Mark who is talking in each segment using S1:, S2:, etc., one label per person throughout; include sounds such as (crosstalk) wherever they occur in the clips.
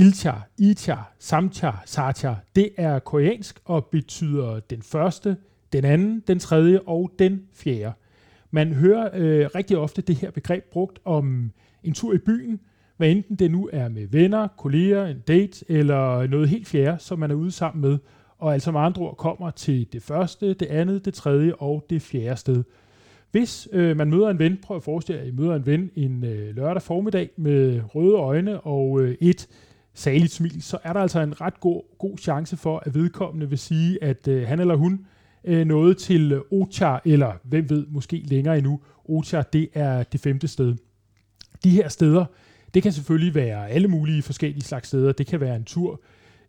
S1: Ilchar, Icha, Samcha, Sacha. Det er koreansk og betyder den første, den anden, den tredje og den fjerde. Man hører øh, rigtig ofte det her begreb brugt om en tur i byen, hvad enten det nu er med venner, kolleger, en date eller noget helt fjerde, som man er ude sammen med, og altså med andre ord kommer til det første, det andet, det tredje og det fjerde sted. Hvis øh, man møder en ven, prøv at forestille jer, at I møder en ven en øh, lørdag formiddag med røde øjne og øh, et saligt smil, så er der altså en ret god, god chance for, at vedkommende vil sige, at øh, han eller hun øh, nåede til Ochar, eller hvem ved, måske længere endnu. Ochar, det er det femte sted. De her steder, det kan selvfølgelig være alle mulige forskellige slags steder. Det kan være en tur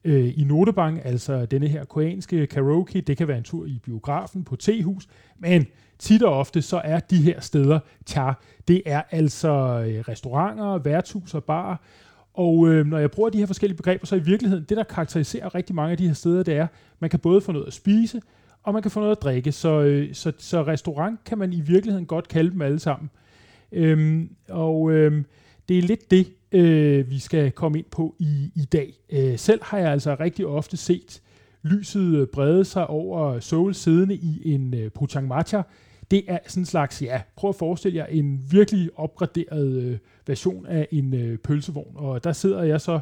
S1: øh, i Notebang, altså denne her koreanske karaoke. Det kan være en tur i biografen på Tehus. Men tit og ofte så er de her steder tja, det er altså øh, restauranter, værtshus og barer. Og øh, når jeg bruger de her forskellige begreber, så i virkeligheden, det der karakteriserer rigtig mange af de her steder, det er, man kan både få noget at spise, og man kan få noget at drikke. Så, øh, så, så restaurant kan man i virkeligheden godt kalde dem alle sammen. Øhm, og øh, det er lidt det, øh, vi skal komme ind på i, i dag. Øh, selv har jeg altså rigtig ofte set lyset brede sig over Seoul siddende i en øh, Puchang Matcha. Det er sådan en slags, ja, prøv at forestille jer en virkelig opgraderet øh, version af en øh, pølsevogn. Og der sidder jeg så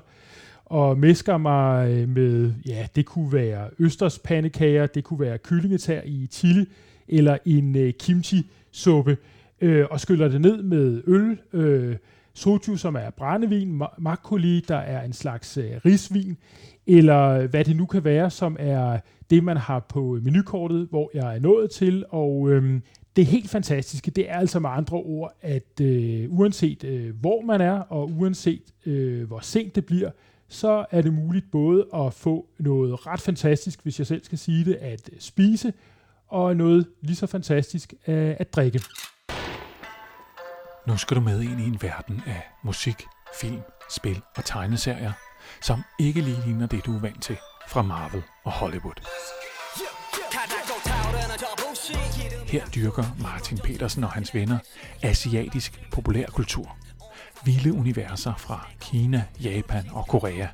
S1: og mesker mig øh, med, ja, det kunne være østers pandekager, det kunne være kyllingetær i chili, eller en øh, kimchi-suppe, øh, og skyller det ned med øl, øh, soju, som er brændevin, makgeolli, der er en slags øh, risvin, eller øh, hvad det nu kan være, som er det, man har på menukortet, hvor jeg er nået til, og øh, det helt fantastiske, det er altså med andre ord, at øh, uanset øh, hvor man er, og uanset øh, hvor sent det bliver, så er det muligt både at få noget ret fantastisk, hvis jeg selv skal sige det, at spise, og noget lige så fantastisk øh, at drikke.
S2: Nu skal du med ind i en verden af musik, film, spil og tegneserier, som ikke lige ligner det, du er vant til fra Marvel og Hollywood. Her dyrker Martin Petersen og hans venner asiatisk populærkultur. Vilde universer fra Kina, Japan og Korea.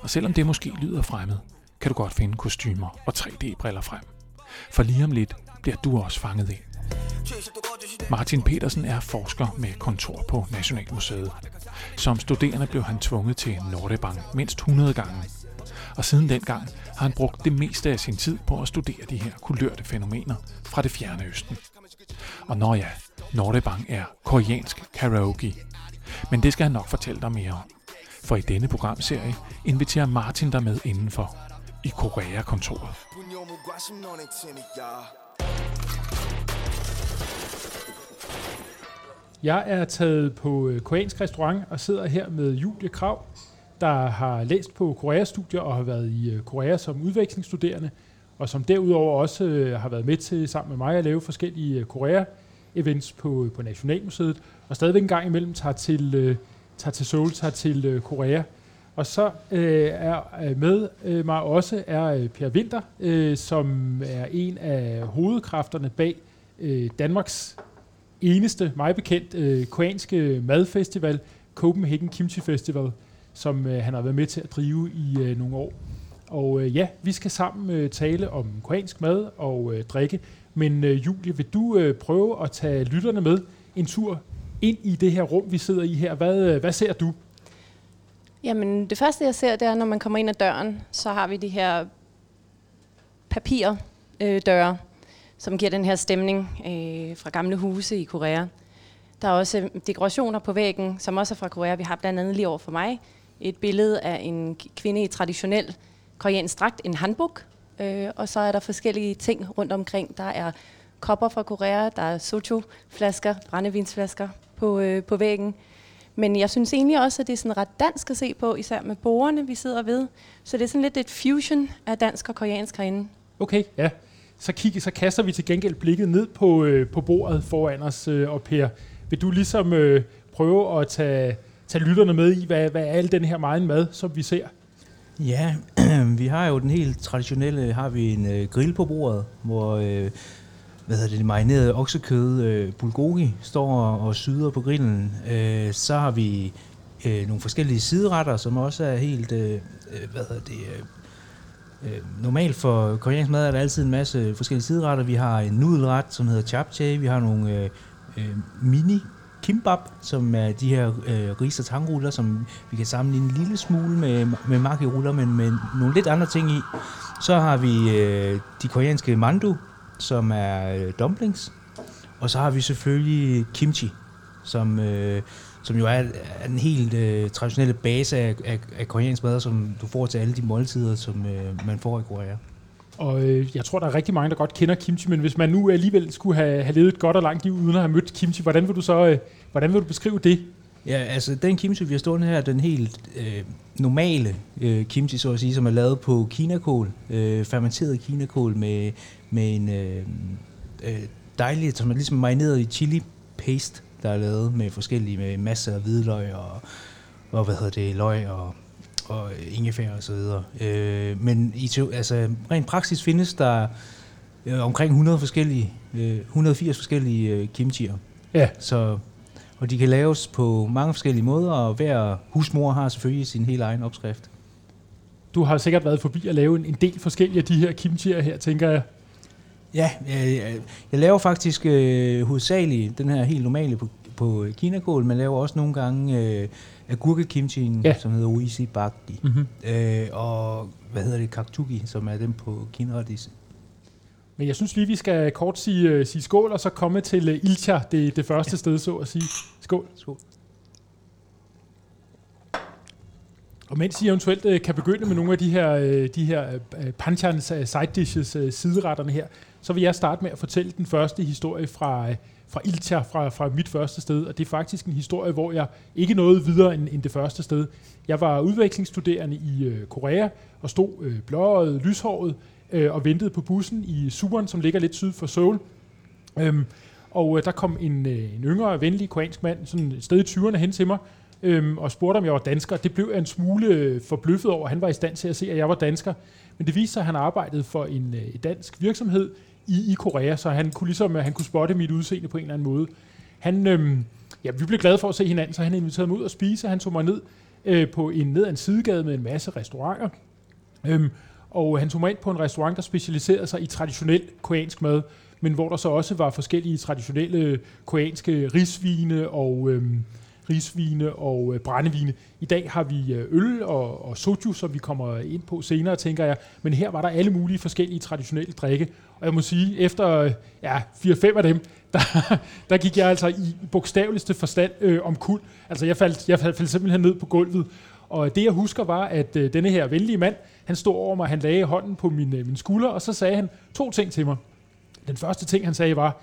S2: Og selvom det måske lyder fremmed, kan du godt finde kostymer og 3D-briller frem. For lige om lidt bliver du også fanget ind. Martin Petersen er forsker med kontor på Nationalmuseet. Som studerende blev han tvunget til Nordebang mindst 100 gange. Og siden dengang har han brugt det meste af sin tid på at studere de her kulørte fænomener fra det fjerne østen. Og når ja, Nordebang er koreansk karaoke. Men det skal han nok fortælle dig mere om. For i denne programserie inviterer Martin dig med indenfor i Korea-kontoret.
S1: Jeg er taget på øh, koreansk restaurant og sidder her med Julie Krav, der har læst på Koreastudier og har været i øh, Korea som udvekslingsstuderende, og som derudover også øh, har været med til sammen med mig at lave forskellige Korea-events på, på Nationalmuseet, og stadigvæk en gang imellem tager til, tager til Seoul, tager til Korea. Og så øh, er med øh, mig også er Per Winter, øh, som er en af hovedkræfterne bag øh, Danmarks eneste, meget bekendt, øh, koreanske madfestival, Copenhagen Kimchi Festival, som øh, han har været med til at drive i øh, nogle år. Og øh, ja, vi skal sammen øh, tale om koreansk mad og øh, drikke. Men øh, Julie, vil du øh, prøve at tage lytterne med en tur ind i det her rum, vi sidder i her? Hvad, øh, hvad ser du?
S3: Jamen, det første jeg ser, det er, når man kommer ind ad døren, så har vi de her papirdøre, øh, døre, som giver den her stemning øh, fra gamle huse i Korea. Der er også øh, dekorationer på væggen, som også er fra Korea. Vi har blandt andet lige over for mig et billede af en kvinde i traditionel koreansk dragt, en hanbok. Øh, og så er der forskellige ting rundt omkring. Der er kopper fra Korea, der er soju-flasker, brændevinsflasker på, øh, på væggen. Men jeg synes egentlig også, at det er sådan ret dansk at se på, især med borgerne, vi sidder ved. Så det er sådan lidt et fusion af dansk og koreansk herinde.
S1: Okay, ja så, kig, så kaster vi til gengæld blikket ned på, øh, på bordet foran os, øh, og Per, vil du ligesom øh, prøve at tage, tage lytterne med i, hvad, hvad er al den her meget mad, som vi ser?
S4: Ja, (clears throat) vi har jo den helt traditionelle, har vi en øh, grill på bordet, hvor øh, hvad hedder det, det marinerede oksekød, øh, bulgogi, står og, og syder på grillen. Øh, så har vi øh, nogle forskellige sideretter, som også er helt, øh, øh hvad hedder det, øh, øh, normalt for koreansk mad er der altid en masse forskellige sideretter. Vi har en nudelret, som hedder japchae, vi har nogle øh, øh, mini kimbap, som er de her øh, ris- og tangruller, som vi kan sammenligne en lille smule med, med makiruller, men med nogle lidt andre ting i. Så har vi øh, de koreanske mandu, som er øh, dumplings. Og så har vi selvfølgelig kimchi, som, øh, som jo er, er den helt øh, traditionelle base af, af, af koreansk mad, som du får til alle de måltider, som øh, man får i Korea.
S1: Og øh, jeg tror, der er rigtig mange, der godt kender kimchi, men hvis man nu alligevel skulle have, have levet et godt og langt liv uden at have mødt kimchi, hvordan vil du så øh, hvordan vil du beskrive det?
S4: Ja, altså den kimchi, vi har stående her, den helt øh, normale øh, kimchi, så at sige, som er lavet på kinakål, øh, fermenteret kinakål med, med en øh, øh, dejlig, som er ligesom marineret i chili paste, der er lavet med forskellige, med masser af hvidløg og, og hvad hedder det, løg og, og ingefær og så videre. Øh, men i, altså, rent praksis findes der øh, omkring 100 forskellige, øh, 180 forskellige øh, kimchier.
S1: Ja.
S4: Så og de kan laves på mange forskellige måder, og hver husmor har selvfølgelig sin helt egen opskrift.
S1: Du har sikkert været forbi at lave en, en del forskellige af de her kimchier her, tænker jeg.
S4: Ja, jeg, jeg laver faktisk øh, hovedsageligt den her helt normale på, på kinakål, men laver også nogle gange øh, agurkekimchien, ja. som hedder uisi bakti, mm-hmm. øh, og hvad hedder det, kaktugi, som er den på kinaradis.
S1: Men jeg synes lige, vi skal kort sige, uh, sige skål, og så komme til Ilcha, det, det første sted, så at sige. Skål. Skål. Og mens I eventuelt øh, kan begynde med nogle af de her, øh, de her øh, øh panchans øh, side dishes, øh, sideretterne her, så vil jeg starte med at fortælle den første historie fra, øh, fra Ilta, fra, fra mit første sted. Og det er faktisk en historie, hvor jeg ikke nåede videre end, end det første sted. Jeg var udvekslingsstuderende i øh, Korea og stod øh, blåret, lyshåret, øh, og ventede på bussen i Suwon, som ligger lidt syd for Seoul. Øhm, og øh, der kom en, øh, en yngre, venlig koreansk mand, sådan et sted i 20'erne hen til mig, øhm, og spurgte, om jeg var dansker. Det blev jeg en smule øh, forbløffet over. Han var i stand til at se, at jeg var dansker. Men det viste sig, at han arbejdede for en øh, dansk virksomhed i, i Korea, så han kunne ligesom, øh, han kunne spotte mit udseende på en eller anden måde. Han, øhm, ja, vi blev glade for at se hinanden, så han inviterede mig ud at spise. Han tog mig ned øh, på en, ned ad en sidegade med en masse restauranter. Øhm, og han tog mig ind på en restaurant, der specialiserede sig i traditionel koreansk mad, men hvor der så også var forskellige traditionelle øh, koreanske risvine og øhm, risvine og øh, brændevine. I dag har vi øh, øl og, og soju, som vi kommer ind på senere, tænker jeg. Men her var der alle mulige forskellige traditionelle drikke. Og jeg må sige, efter øh, ja, 4-5 af dem, (laughs) der, der gik jeg altså i bogstaveligste forstand øh, om kul. Altså jeg faldt, jeg faldt simpelthen ned på gulvet. Og det jeg husker var, at øh, denne her venlige mand, han stod over mig, han lagde hånden på min, øh, min skulder, og så sagde han to ting til mig. Den første ting, han sagde, var,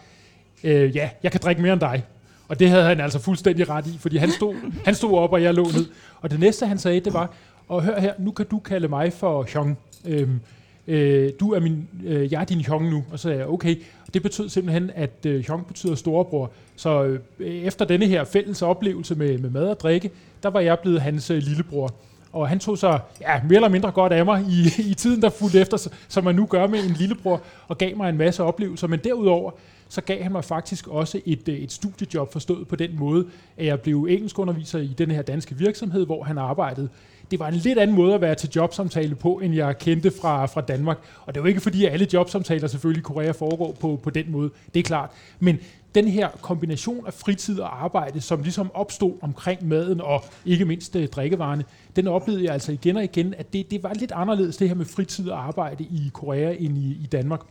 S1: øh, ja, jeg kan drikke mere end dig. Og det havde han altså fuldstændig ret i, fordi han stod, han stod op, og jeg lå ned. Og det næste, han sagde, det var, og hør her, nu kan du kalde mig for Hyung. Øhm, øh, du er min, øh, jeg er din Hyung nu. Og så sagde jeg, okay. Og det betød simpelthen, at øh, Hyung betyder storebror. Så øh, efter denne her fælles oplevelse med, med mad og drikke, der var jeg blevet hans øh, lillebror og han tog sig ja, mere eller mindre godt af mig i, i tiden, der fulgte efter, som man nu gør med en lillebror, og gav mig en masse oplevelser. Men derudover, så gav han mig faktisk også et, øh, et studiejob forstået på den måde, at jeg blev engelskunderviser i den her danske virksomhed, hvor han arbejdede. Det var en lidt anden måde at være til jobsamtale på, end jeg kendte fra, fra Danmark. Og det var ikke fordi, at alle jobsamtaler selvfølgelig i Korea foregår på, på den måde. Det er klart. Men den her kombination af fritid og arbejde, som ligesom opstod omkring maden og ikke mindst øh, drikkevarerne, den oplevede jeg altså igen og igen, at det, det var lidt anderledes det her med fritid og arbejde i Korea end i, i Danmark.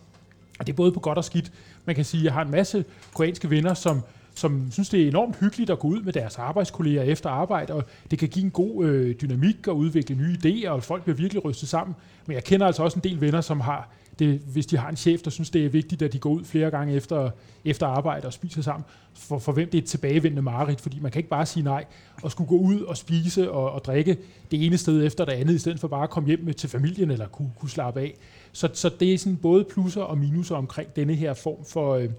S1: Og det er både på godt og skidt. Man kan sige, at jeg har en masse koreanske venner, som, som synes, det er enormt hyggeligt at gå ud med deres arbejdskolleger efter arbejde, og det kan give en god øh, dynamik og udvikle nye idéer, og folk bliver virkelig rystet sammen. Men jeg kender altså også en del venner, som har det, hvis de har en chef, der synes, det er vigtigt, at de går ud flere gange efter, efter arbejde og spiser sammen, for, for hvem det er et tilbagevendende mareridt, fordi man kan ikke bare sige nej, og skulle gå ud og spise og, og drikke det ene sted efter det andet, i stedet for bare at komme hjem med til familien eller kunne, kunne slappe af. Så, så det er sådan både plusser og minuser omkring denne her form for, øh,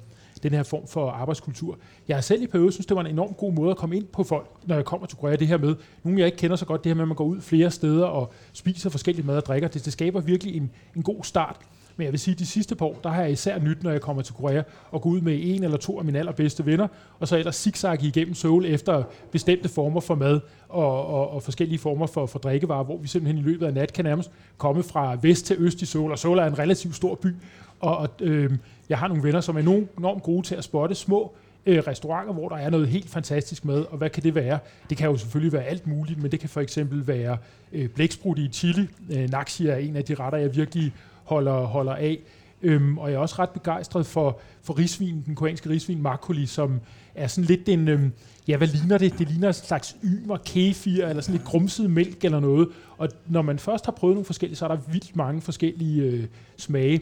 S1: den her form for arbejdskultur. Jeg har selv i perioden synes, det var en enorm god måde at komme ind på folk, når jeg kommer til Korea, det her med, nogle jeg ikke kender så godt, det her med, at man går ud flere steder og spiser forskellige mad og drikker, det, det skaber virkelig en, en god start men jeg vil sige, at de sidste par år, der har jeg især nyt, når jeg kommer til Korea, og gå ud med en eller to af mine allerbedste venner, og så ellers zigzag igennem Seoul efter bestemte former for mad og, og, og forskellige former for, for drikkevarer, hvor vi simpelthen i løbet af nat kan nærmest komme fra vest til øst i Seoul, og Seoul er en relativt stor by, og, og øh, jeg har nogle venner, som er enormt gode til at spotte små øh, restauranter, hvor der er noget helt fantastisk med, og hvad kan det være? Det kan jo selvfølgelig være alt muligt, men det kan for eksempel være øh, blæksprutte i chili. Øh, Naxi er en af de retter, jeg virkelig holder, holder af. Øhm, og jeg er også ret begejstret for, for risvin, den koreanske risvin makoli, som er sådan lidt en, øhm, ja, hvad ligner det? Det ligner en slags ymer, kefir, eller sådan lidt grumset mælk eller noget. Og når man først har prøvet nogle forskellige, så er der vildt mange forskellige øh, smage.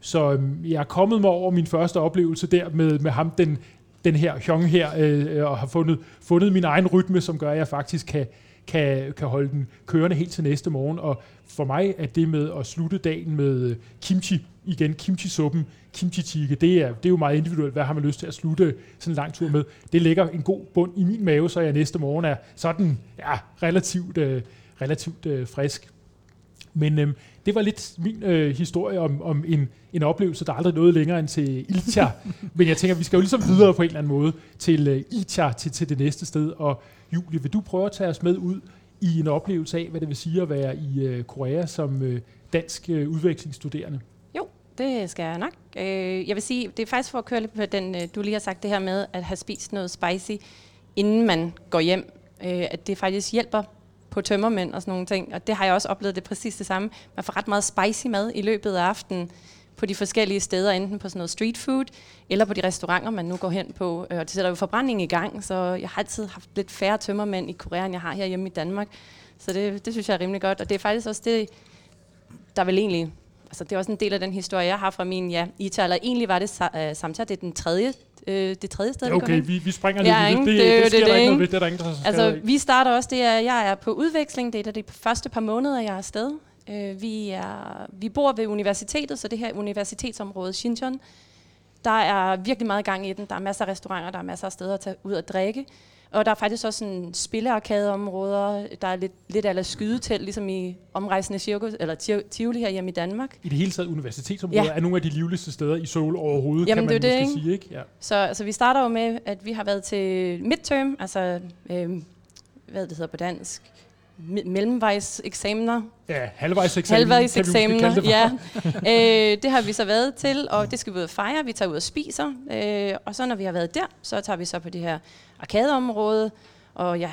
S1: Så øhm, jeg er kommet mig over min første oplevelse der med, med ham, den, den her Hyung her, øh, øh og har fundet, fundet min egen rytme, som gør, at jeg faktisk kan, kan, kan holde den kørende helt til næste morgen. Og for mig er det med at slutte dagen med øh, kimchi, igen kimchi-suppen, kimchi chikke, det er, det er jo meget individuelt, hvad har man lyst til at slutte sådan en lang tur med. Det lægger en god bund i min mave, så jeg næste morgen er sådan ja, relativt, øh, relativt øh, frisk. Men øh, det var lidt min øh, historie om, om en, en oplevelse, der aldrig nåede længere end til Ilcha. (laughs) Men jeg tænker, vi skal jo ligesom videre på en eller anden måde til øh, Ilcha, til, til det næste sted. Og Julie, vil du prøve at tage os med ud i en oplevelse af, hvad det vil sige at være i øh, Korea som øh, dansk øh, udvekslingsstuderende?
S3: Jo, det skal jeg nok. Øh, jeg vil sige, det er faktisk for at køre lidt på den, øh, du lige har sagt det her med, at have spist noget spicy, inden man går hjem. Øh, at det faktisk hjælper på tømmermænd og sådan nogle ting. Og det har jeg også oplevet det præcis det samme. Man får ret meget spicy mad i løbet af aftenen på de forskellige steder, enten på sådan noget street food, eller på de restauranter, man nu går hen på. Øh, og det sætter jo forbrænding i gang, så jeg har altid haft lidt færre tømmermænd i Korea, end jeg har her hjemme i Danmark. Så det, det synes jeg er rimelig godt. Og det er faktisk også det, der vil egentlig... Altså, det er også en del af den historie, jeg har fra min ja, ITA, eller egentlig var det uh, øh, samtidig, det er den tredje øh, det tredje sted,
S1: okay, vi går vi, springer lidt.
S3: Ja,
S1: det, det,
S3: det,
S1: det, sker
S3: det, der
S1: ikke noget ved. Det er der ingen, der
S3: Altså, ikke. vi starter også, det er, jeg er på udveksling. Det er det første par måneder, jeg er afsted. Øh, vi, er, vi bor ved universitetet, så det her universitetsområde, Xinjiang, der er virkelig meget gang i den. Der er masser af restauranter, der er masser af steder at tage ud og drikke. Og der er faktisk også sådan spillearkadeområder, der er lidt, lidt af skydetelt, ligesom i omrejsende cirkus, eller Tivoli her hjemme i Danmark.
S1: I det hele taget universitetsområder ja. er nogle af de livligste steder i Seoul overhovedet,
S3: Jamen,
S1: kan man
S3: det
S1: måske
S3: ikke?
S1: sige. Ikke? Ja.
S3: Så altså, vi starter jo med, at vi har været til midterm, altså øh, hvad det hedder på dansk, mellemvejseksamener.
S1: Ja, halvvejseksamener.
S3: Halvvejseksamener, ja. (laughs) øh, det har vi så været til, og det skal vi ud og fejre. Vi tager ud og spiser, øh, og så når vi har været der, så tager vi så på det her arkadeområde, og ja.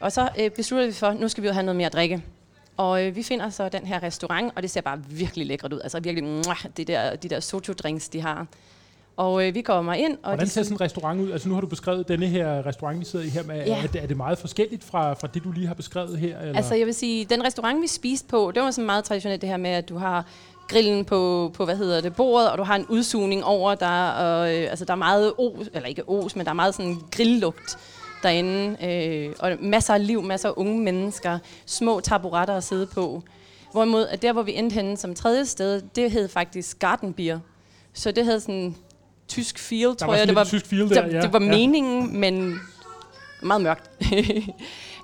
S3: Og så øh, beslutter vi for, nu skal vi jo have noget mere at drikke. Og øh, vi finder så den her restaurant, og det ser bare virkelig lækkert ud. Altså virkelig, mwah, det der, de der soju-drinks, de har. Og øh, vi kommer ind. Og
S1: Hvordan ser sådan en restaurant ud? Altså nu har du beskrevet denne her restaurant, vi sidder i her med. Ja. Er, det, er det meget forskelligt fra, fra det, du lige har beskrevet her? Eller?
S3: Altså jeg vil sige, den restaurant, vi spiste på, det var sådan meget traditionelt det her med, at du har grillen på, på hvad hedder det, bordet, og du har en udsugning over der, og øh, altså der er meget os, eller ikke os, men der er meget sådan grilllugt derinde, øh, og masser af liv, masser af unge mennesker, små taburetter at sidde på. Hvorimod, at der, hvor vi endte henne som tredje sted, det hed faktisk Garden Beer. Så det havde sådan tysk feel, der tror jeg. Det var,
S1: tysk feel der,
S3: ja. det var meningen, ja. men meget mørkt. (laughs)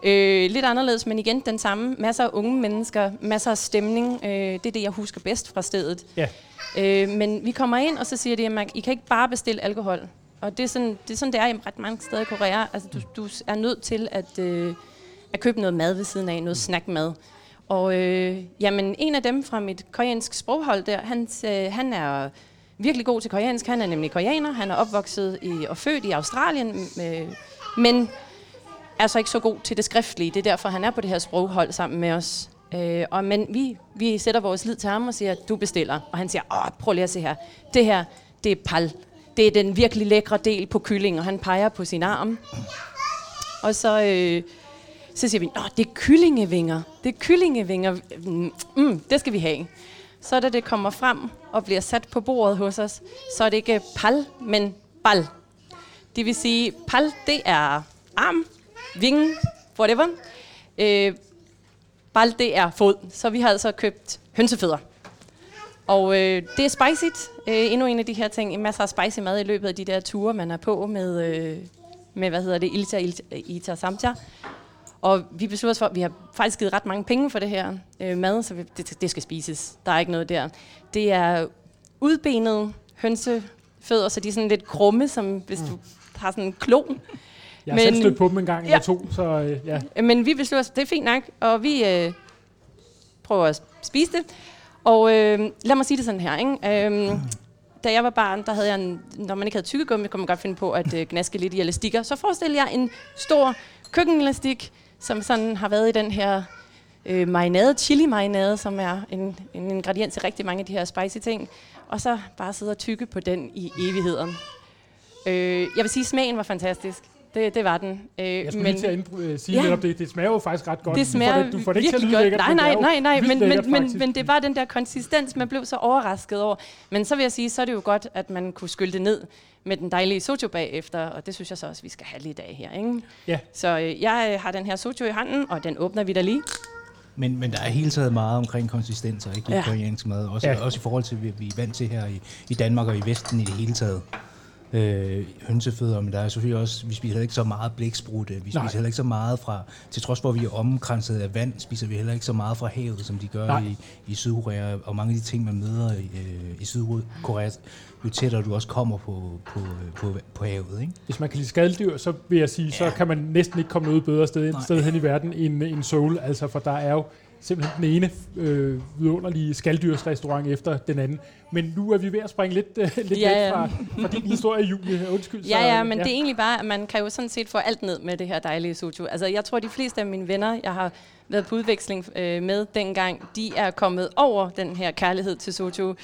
S3: øh, lidt anderledes, men igen den samme. Masser af unge mennesker, masser af stemning. Øh, det er det, jeg husker bedst fra stedet. Ja. Øh, men vi kommer ind, og så siger de, at I kan ikke bare bestille alkohol. Og det er sådan, det er, sådan, det er i ret mange steder i Korea. Altså, du, du er nødt til at, øh, at købe noget mad ved siden af, noget snackmad. Og øh, jamen, en af dem fra mit koreansk sproghold der, han, øh, han er virkelig god til koreansk. Han er nemlig koreaner. Han er opvokset i, og født i Australien, øh, men er så ikke så god til det skriftlige. Det er derfor, han er på det her sproghold sammen med os. Øh, og, men vi, vi sætter vores lid til ham og siger, du bestiller. Og han siger, Åh, prøv lige at se her. Det her, det er pal. Det er den virkelig lækre del på kylling, og han peger på sin arm. Og så, øh, så siger vi, Nå, det er kyllingevinger. Det er kyllingevinger. Mm, mm, det skal vi have. Så da det kommer frem og bliver sat på bordet hos os, så er det ikke pal, men bal. Det vil sige, pal, det er arm, vinge, whatever. Øh, bal, det er fod. Så vi har altså købt hønsefødder. Og øh, det er spicy. Øh, endnu en af de her ting. Masser af spicy mad i løbet af de der ture, man er på med, øh, med hvad hedder det, Ilta, Ilta, Ita Samtja. Og vi beslutter os for, at vi har faktisk givet ret mange penge for det her øh, mad, så vi, det, det skal spises. Der er ikke noget der. Det er udbenet hønsefødder, så de er sådan lidt krumme, som hvis du har sådan en klo.
S1: Jeg har
S3: Men-
S1: selv stødt på dem en gang eller
S3: Ja.
S1: to, så øh, ja.
S3: Øh, Men vi beslutter os, det er fint nok, og vi øh, prøver at spise det. Og øh, lad mig sige det sådan her, ikke? Øh, da jeg var barn, der havde jeg en, når man ikke havde tykkegummi, kunne man godt finde på at øh, gnaske lidt i elastikker. Så forestil jer en stor køkkenelastik, som sådan har været i den her øh, marinade, chili marinade, som er en, en ingrediens i rigtig mange af de her spicy ting. Og så bare sidde og tykke på den i evigheden. Øh, jeg vil sige, at smagen var fantastisk. Det, det var den. Øh,
S1: Jeg skulle men, lige til at ind, øh, sige
S3: Ja.
S1: netop det. Det smager jo faktisk ret godt.
S3: Det
S1: Du
S3: smager
S1: får det, du får det ikke til at
S3: virkelig
S1: lyde lækkert,
S3: Nej,
S1: men det
S3: nej,
S1: er
S3: nej, nej, men,
S1: lækkert,
S3: men, men, men det var den der konsistens, man blev så overrasket over. Men så vil jeg sige, så er det jo godt, at man kunne skylle det ned med den dejlige soju bagefter, og det synes jeg så også, vi skal have lidt af her. Ikke?
S1: Ja.
S3: Så øh, jeg øh, har den her soju i hånden, og den åbner vi da lige.
S4: Men, men der er hele taget meget omkring konsistenser ikke, i
S3: Ja.
S4: koreansk mad. Også,
S1: ja.
S4: også i forhold til, hvad vi er vant til her i, i Danmark og i Vesten i det hele taget. Øh, hønsefødder, men der er selvfølgelig også, vi spiser heller ikke så meget blæksprutte. Vi spiser
S1: Nej.
S4: heller ikke så meget fra, til trods for at vi er omkranset af vand, spiser vi heller ikke så meget fra havet, som de gør
S1: Nej.
S4: i, i Sydkorea. Og mange af de ting, man møder i, øh, i Sydkorea, jo tættere du også kommer på, på, på, på havet. Ikke?
S1: Hvis man kan lide skalddyr, så vil jeg sige, så
S4: Ja.
S1: kan man næsten ikke komme noget bedre sted,
S4: Nej.
S1: sted hen i verden end, end Seoul. Altså, for der er jo simpelthen den ene øh, vidunderlige skalddyrsrestaurant efter den anden. Men nu er vi ved at springe lidt, øh, lidt
S3: Ja,
S1: væk fra, fra din historie, Julie. Undskyld.
S3: Ja, ja, men ja. det er egentlig bare, at man kan jo sådan set få alt ned med det her dejlige soju. Altså, jeg tror, de fleste af mine venner, jeg har været på udveksling øh, med dengang, de er kommet over den her kærlighed til soju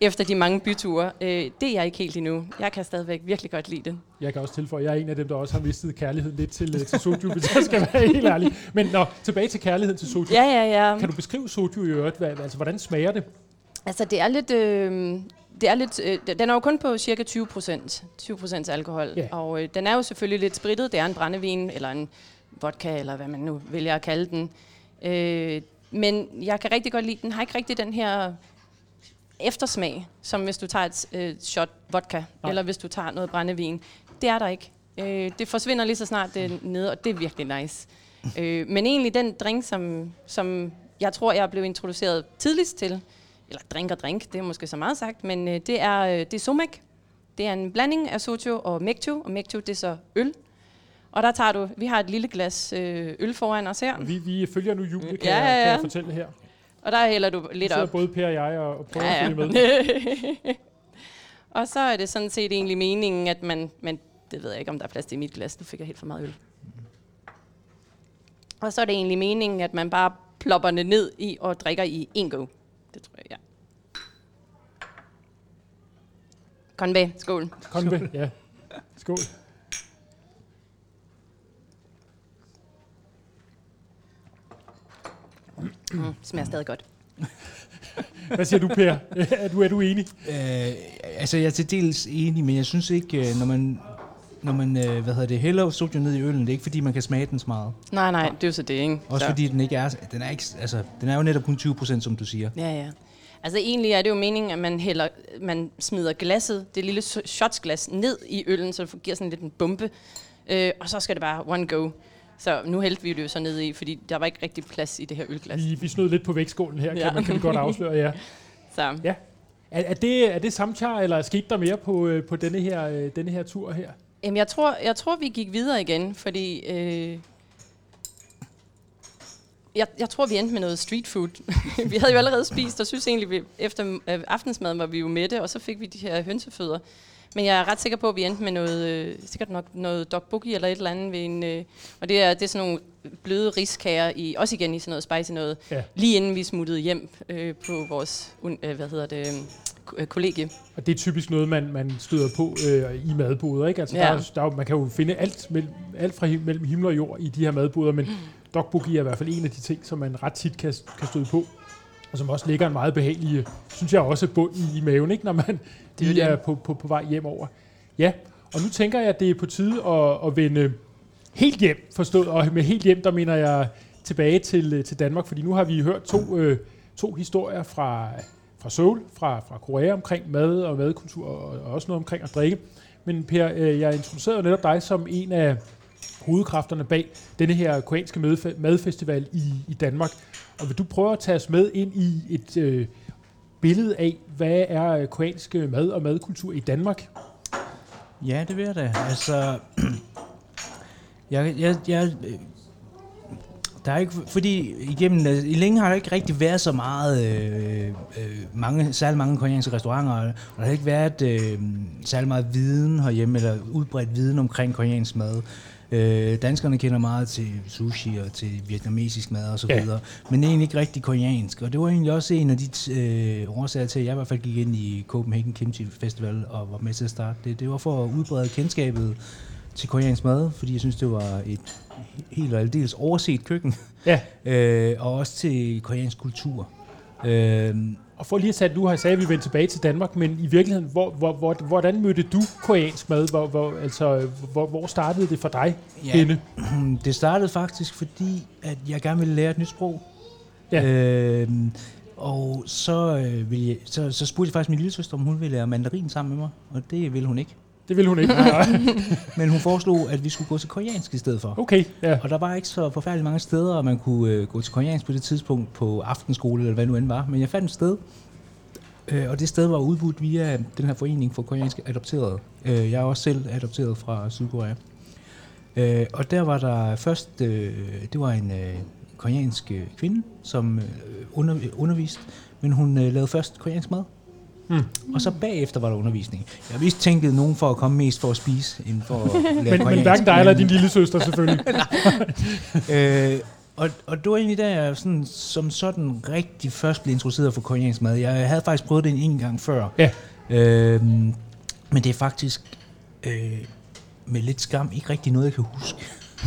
S3: efter de mange byture. Øh, det er jeg ikke helt endnu. Jeg kan stadigvæk virkelig godt lide det.
S1: Jeg kan også tilføje, at jeg er en af dem, der også har mistet kærligheden lidt til, øh, til soju, hvis jeg skal være helt ærlig. Men nå, tilbage til kærligheden til soju.
S3: Ja, ja, ja.
S1: Kan du beskrive soju i øvrigt? Hvad, altså, hvordan smager det?
S3: Altså, det er lidt... Øh, det er lidt, øh, den er jo kun på cirka 20 procent 20% alkohol,
S1: Ja.
S3: og øh, den er jo selvfølgelig lidt sprittet. Det er en brændevin, eller en vodka, eller hvad man nu vælger at kalde den. Øh, men jeg kan rigtig godt lide, den har ikke rigtig den her eftersmag, som hvis du tager et øh, shot vodka,
S1: Nej.
S3: Eller hvis du tager noget brændevin. Det er der ikke. Øh, det forsvinder lige så snart det er nede, og det er virkelig nice. Øh, men egentlig den drink, som, som jeg tror, jeg blev introduceret tidligst til, eller drink og drink, det er måske så meget sagt, men øh, det er øh, det er somek. Det er en blanding af soju og mektu, og mektu det er så øl. Og der tager du, vi har et lille glas øh, øl foran os her,
S1: Vi, vi følger nu Julie, kan,
S3: Ja,
S1: jeg,
S3: ja,
S1: kan
S3: ja.
S1: jeg fortælle her.
S3: Og der hælder du lidt op.
S1: både Per og jeg og, og prøver
S3: Ja,
S1: at
S3: ja.
S1: følge med. (laughs)
S3: og så er det sådan set egentlig meningen, at man, men det ved jeg ikke, om der er plads til i mit glas. Nu fik jeg helt for meget øl. Og så er det egentlig meningen, at man bare plopper det ned i og drikker i en go. Det tror jeg, ja. Konvæ, skål.
S1: Konve, ja. Skål.
S3: Mm, smager stadig godt. (laughs)
S1: Hvad siger du, Per? er, du, er du enig?
S4: Øh, altså, jeg er til dels enig, men jeg synes ikke, øh, når man, når man øh, hvad hedder det, hælder soju ned i øllen, det er ikke fordi, man kan smage den så meget.
S3: Nej, nej, det er jo så det, ikke?
S4: Også
S3: så.
S4: fordi den ikke er, den er, ikke, altså, den er jo netop kun 20 procent, som du siger.
S3: Ja, ja. Altså egentlig er det jo meningen, at man, hælder, man smider glasset, det lille shotsglas, ned i øllen, så det giver sådan lidt en bombe. Øh, og så skal det bare one go. Så nu hældte vi det jo så ned i, fordi der var ikke rigtig plads i det her ølglas.
S1: Vi, vi snød lidt på vægtskålen her,
S3: Ja.
S1: kan, man, kan vi godt afsløre, ja. (laughs)
S3: Så
S1: ja. Er, er, det, er det samchar, eller skete der mere på, øh, på denne, her, øh, denne her tur her?
S3: Jamen, jeg tror, jeg tror, vi gik videre igen, fordi øh, jeg, jeg tror, vi endte med noget street food. (laughs) vi havde jo allerede spist, og synes egentlig, vi, efter øh, aftensmaden var vi jo mætte, og så fik vi de her hønsefødder. Men jeg er ret sikker på, at vi endte med noget, øh, sikkert nok noget dog boogie eller et eller andet. Ved en, øh, og det er, det er sådan nogle bløde riskager, i, også igen i sådan noget spicy noget,
S1: Ja.
S3: lige inden vi smuttede hjem øh, på vores øh, hvad hedder det, øh, kollegie.
S1: Og det er typisk noget, man, man støder på øh, i madboder, ikke? Altså,
S3: Ja.
S1: der, er, der, er man kan jo finde alt, mellem, alt fra mellem himmel og jord i de her madboder, men dog boogie er i hvert fald en af de ting, som man ret tit kan, kan støde på, og som også ligger en meget behagelig, øh, synes jeg også, bund i, i maven, ikke? når man (laughs)
S3: Det er
S1: lige er på, på, på vej hjem over. Ja, og nu tænker jeg, at det er på tide at, at vende helt hjem, forstået, og med helt hjem, der mener jeg tilbage til, øh, til Danmark, fordi nu har vi hørt to, øh, to historier fra, fra Seoul, fra, fra Korea omkring mad og madkultur, og, og også noget omkring at drikke. Men Per, øh, jeg introducerede netop dig som en af hovedkræfterne bag denne her koreanske madfestival i, i Danmark. Og vil du prøve at tage os med ind i et øh, billede af, hvad er øh, koreansk øh, mad og madkultur i Danmark?
S4: Ja, det vil jeg da. Altså, (clears throat) jeg, jeg, jeg, øh, der er ikke, fordi igennem, i længe har der ikke rigtig været så meget, øh, øh, mange, særlig mange koreanske restauranter, og der har ikke været øh, særlig meget viden herhjemme, eller udbredt viden omkring koreansk mad. Øh, danskerne kender meget til sushi og til vietnamesisk mad og så videre, ja. men egentlig ikke rigtig koreansk. Og det var egentlig også en af de øh, årsager til, at jeg i hvert fald gik ind i Copenhagen Kimchi Festival og var med til at starte det. Det var for at udbrede kendskabet til koreansk mad, fordi jeg synes, det var et helt og aldeles overset køkken. Ja. (laughs) øh, og også til koreansk kultur.
S1: Øh, og for lige at sætte, du har sagt, at vi vendte tilbage til Danmark, men i virkeligheden, hvor, hvor, hvor, hvordan mødte du koreansk mad? Hvor, hvor, altså, hvor, hvor startede det for dig ja, henne? (clears throat)
S4: Det startede faktisk, fordi at jeg gerne ville lære et nyt sprog. Ja. Øh, og så, øh, ville jeg, så, så spurgte jeg faktisk min lille søster, om hun ville lære mandarin sammen med mig, og det ville hun ikke.
S1: Det ville hun ikke. (laughs)
S4: Men hun foreslog, at vi skulle gå til koreansk i stedet for.
S1: Okay, ja.
S4: Og der var ikke så forfærdeligt mange steder, man kunne øh, gå til koreansk på det tidspunkt på aftenskole, eller hvad nu end var. Men jeg fandt et sted, øh, og det sted var udbudt via den her forening for koreanske adopterede. Øh, jeg er også selv adopteret fra Sydkorea. Øh, og der var der først, øh, det var en øh, koreansk øh, kvinde, som øh, under, underviste, men hun øh, lavede først koreansk mad. Mm. Og så bagefter var der undervisning. Jeg vidste tænket nogen for at komme mest for at spise, end for at (laughs) lære
S1: Men, men hverken dig eller din lille søster (laughs) selvfølgelig.
S4: øh, og, og det var egentlig der, jeg sådan, som sådan rigtig først blev introduceret for koreansk mad. Jeg havde faktisk prøvet det en gang før. Ja. Øh, men det er faktisk øh, med lidt skam ikke rigtig noget, jeg kan huske.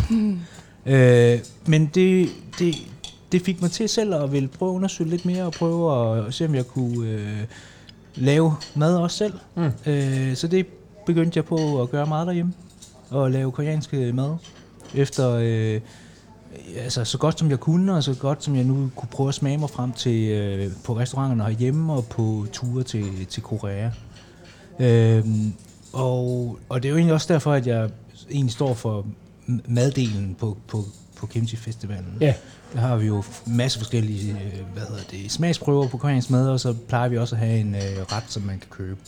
S4: Mm. (laughs) øh, men det, det, det fik mig til selv at ville prøve at undersøge lidt mere og prøve at se, om jeg kunne... Øh, lave mad også selv. Mm. Øh, så det begyndte jeg på at gøre meget derhjemme. Og lave koreansk mad. Efter øh, altså, så godt som jeg kunne, og så godt som jeg nu kunne prøve at smage mig frem til øh, på restauranterne herhjemme og på ture til, til Korea. Øh, og, og det er jo egentlig også derfor, at jeg egentlig står for maddelen på, på, på Kimchi Festivalen. Ja. Der har vi jo masse forskellige øh, hvad hedder det, smagsprøver på koreansk mad, og så plejer vi også at have en øh, ret, som man kan købe.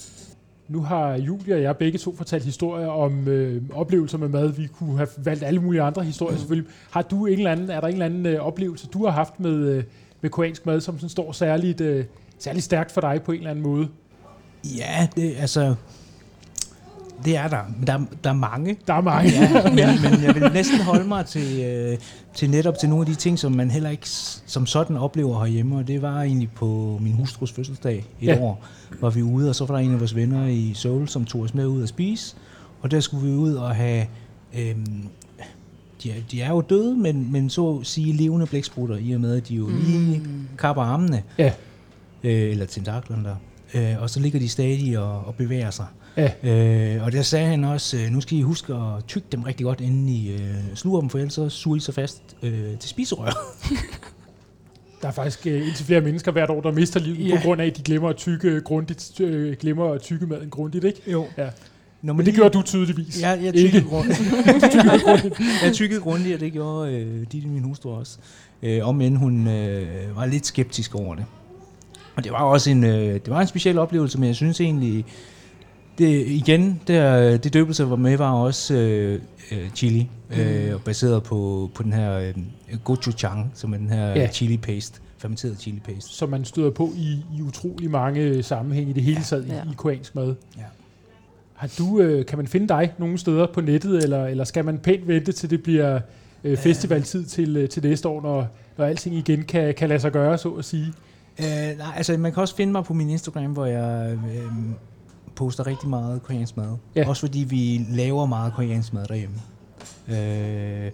S1: Nu har Julia og jeg begge to fortalt historier om øh, oplevelser med mad. Vi kunne have valgt alle mulige andre historier mm. selvfølgelig. Har du en eller anden, er der en eller anden øh, oplevelse, du har haft med, øh, med koreansk mad, som sådan står særligt, øh, særligt stærkt for dig på en eller anden måde?
S4: Ja, det, altså det er der. Der, der er mange.
S1: Der er mange.
S4: Ja, (laughs) men, men jeg vil næsten holde mig til, øh, til netop til nogle af de ting, som man heller ikke som sådan oplever herhjemme. Og det var egentlig på min hustrus fødselsdag et ja. år, hvor vi ude, og så var der en af vores venner i Seoul, som tog os med ud at spise. Og der skulle vi ud og have... Øh, de, er, de er jo døde, men, men så sige levende blæksprutter, i og med, at de jo lige mm. kapper armene. Ja. Øh, eller tentaklerne der. Øh, og så ligger de stadig og, og bevæger sig. Ja. Øh, og der sagde han også, øh, nu skal I huske at tygge dem rigtig godt, inden I øh, sluger dem, for ellers så suger I så fast øh, til spiserør. (laughs)
S1: Der er faktisk øh, indtil flere mennesker hvert år, der mister livet ja. på grund af, at de glemmer at tygge grundigt, øh, glemmer at tygge maden grundigt, ikke?
S4: Jo.
S1: Ja. Nå, men, men det lige, gjorde du tydeligvis.
S4: Ja, jeg tykkede (laughs) grundigt. jeg tykkede grundigt, og det gjorde øh, de min hustru også. Øh, om end hun øh, var lidt skeptisk over det. Og det var også en, øh, det var en speciel oplevelse, men jeg synes egentlig, det, igen, det, det døbelse var med var også øh, øh, chili, mm. øh, baseret på, på den her øh, gochujang, som er den her ja. chili paste, fermenteret chili paste.
S1: Som man støder på i, i utrolig mange sammenhænge i det hele taget ja. i, i koreansk mad. Ja. Har du, øh, kan man finde dig nogle steder på nettet, eller, eller skal man pænt vente til det bliver øh, festivaltid til, øh, til næste år, når, når alting igen kan, kan lade sig gøre, så at sige?
S4: Øh, nej, altså man kan også finde mig på min Instagram, hvor jeg øh, poster rigtig meget koreansk mad. Ja. Også fordi vi laver meget koreansk mad derhjemme. Øh,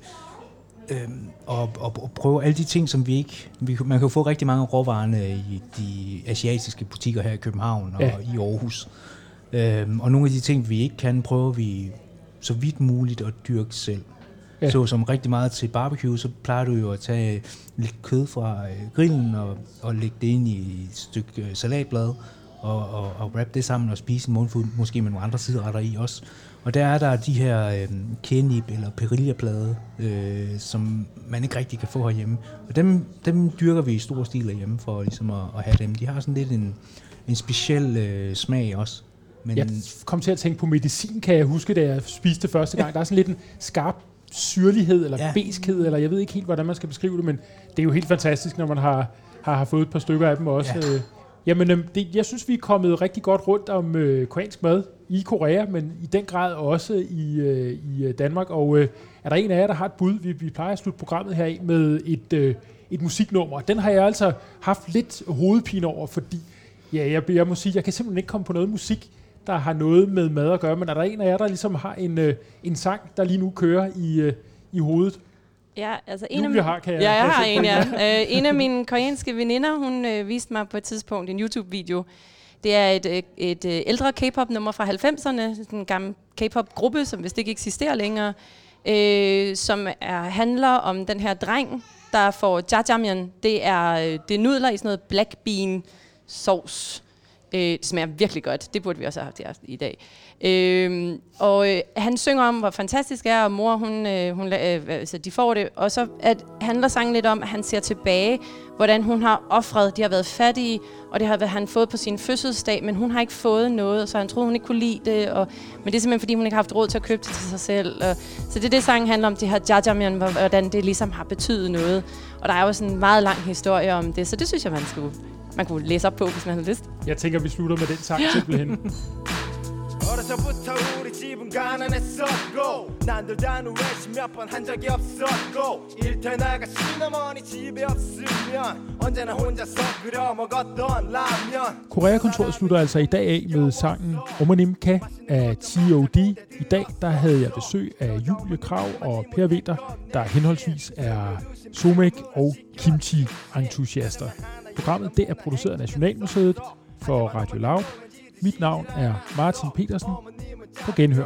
S4: øh, og, og, og prøve alle de ting, som vi ikke... Vi, man kan jo få rigtig mange råvarerne i de asiatiske butikker her i København og ja. i Aarhus. Øh, og nogle af de ting, vi ikke kan, prøver vi så vidt muligt at dyrke selv. Ja. Så som rigtig meget til barbecue, så plejer du jo at tage lidt kød fra øh, grillen og, og lægge det ind i et stykke øh, salatblad og, og, og wrap det sammen og spise en mundfuld, måske med nogle andre sideretter i også. Og der er der de her øh, kenib eller perilla-blade, øh, som man ikke rigtig kan få herhjemme. Og dem, dem dyrker vi i stor stil herhjemme for ligesom at, at have dem. De har sådan lidt en, en speciel øh, smag også.
S1: Men jeg kom til at tænke på medicin, kan jeg huske, da jeg spiste det første gang. Der er sådan lidt en skarp syrlighed, eller ja. beskhed, eller jeg ved ikke helt, hvordan man skal beskrive det, men det er jo helt fantastisk, når man har, har, har fået et par stykker af dem også. Ja. Øh, jamen, øh, det, jeg synes, vi er kommet rigtig godt rundt om øh, koreansk mad i Korea, men i den grad også i, øh, i øh, Danmark. Og øh, er der en af jer, der har et bud? Vi, vi plejer at slutte programmet her af med et, øh, et musiknummer. Den har jeg altså haft lidt hovedpine over, fordi ja, jeg, jeg må sige, jeg kan simpelthen ikke komme på noget musik, der har noget med mad at gøre, men er der en af jer, der ligesom har en, øh, en sang, der lige nu kører i, øh, i hovedet?
S3: Ja, altså
S1: en
S3: Julie
S1: af har, kan jeg,
S3: ja, jeg har en, ja. uh, en af (laughs) mine koreanske veninder, hun uh, viste mig på et tidspunkt en YouTube-video. Det er et, et, et, et ældre K-pop-nummer fra 90'erne, en gammel K-pop-gruppe, som vist ikke eksisterer længere, uh, som er, handler om den her dreng, der får jajangmyeon. Det er, det er nudler i sådan noget black bean sauce Øh, det smager virkelig godt. Det burde vi også have haft i dag. Øh, og øh, han synger om, hvor fantastisk det er, og mor, hun, øh, hun, øh, altså, de får det. Og så at, handler sangen lidt om, at han ser tilbage, hvordan hun har offret. De har været fattige, og det har han fået på sin fødselsdag, men hun har ikke fået noget, så han troede, hun ikke kunne lide det. Og, men det er simpelthen, fordi hun ikke har haft råd til at købe det til sig selv. Og, så det er det, sangen handler om, det her jajamian, hvordan det ligesom har betydet noget. Og der er jo sådan en meget lang historie om det, så det synes jeg, man skulle man kunne læse op på, hvis man har lyst.
S1: Jeg tænker, vi slutter med den sang simpelthen. (laughs) 어려서부터 우리 집은 가난했었고 난들다 누래시 몇번 한 적이 없었고 일터에 나가 시어머니 집에 없으면 언제나 혼자서 끓여 먹었던 라면 Korea-kontoret slutter altså i dag af med sangen Omanim af T.O.D. I dag der havde jeg besøg af Julie Krav og Per Winter, der henholdsvis er Somek og Kimchi-entusiaster. Programmet det er produceret af Nationalmuseet for Radio Loud. Mit navn er Martin Petersen. På genhør.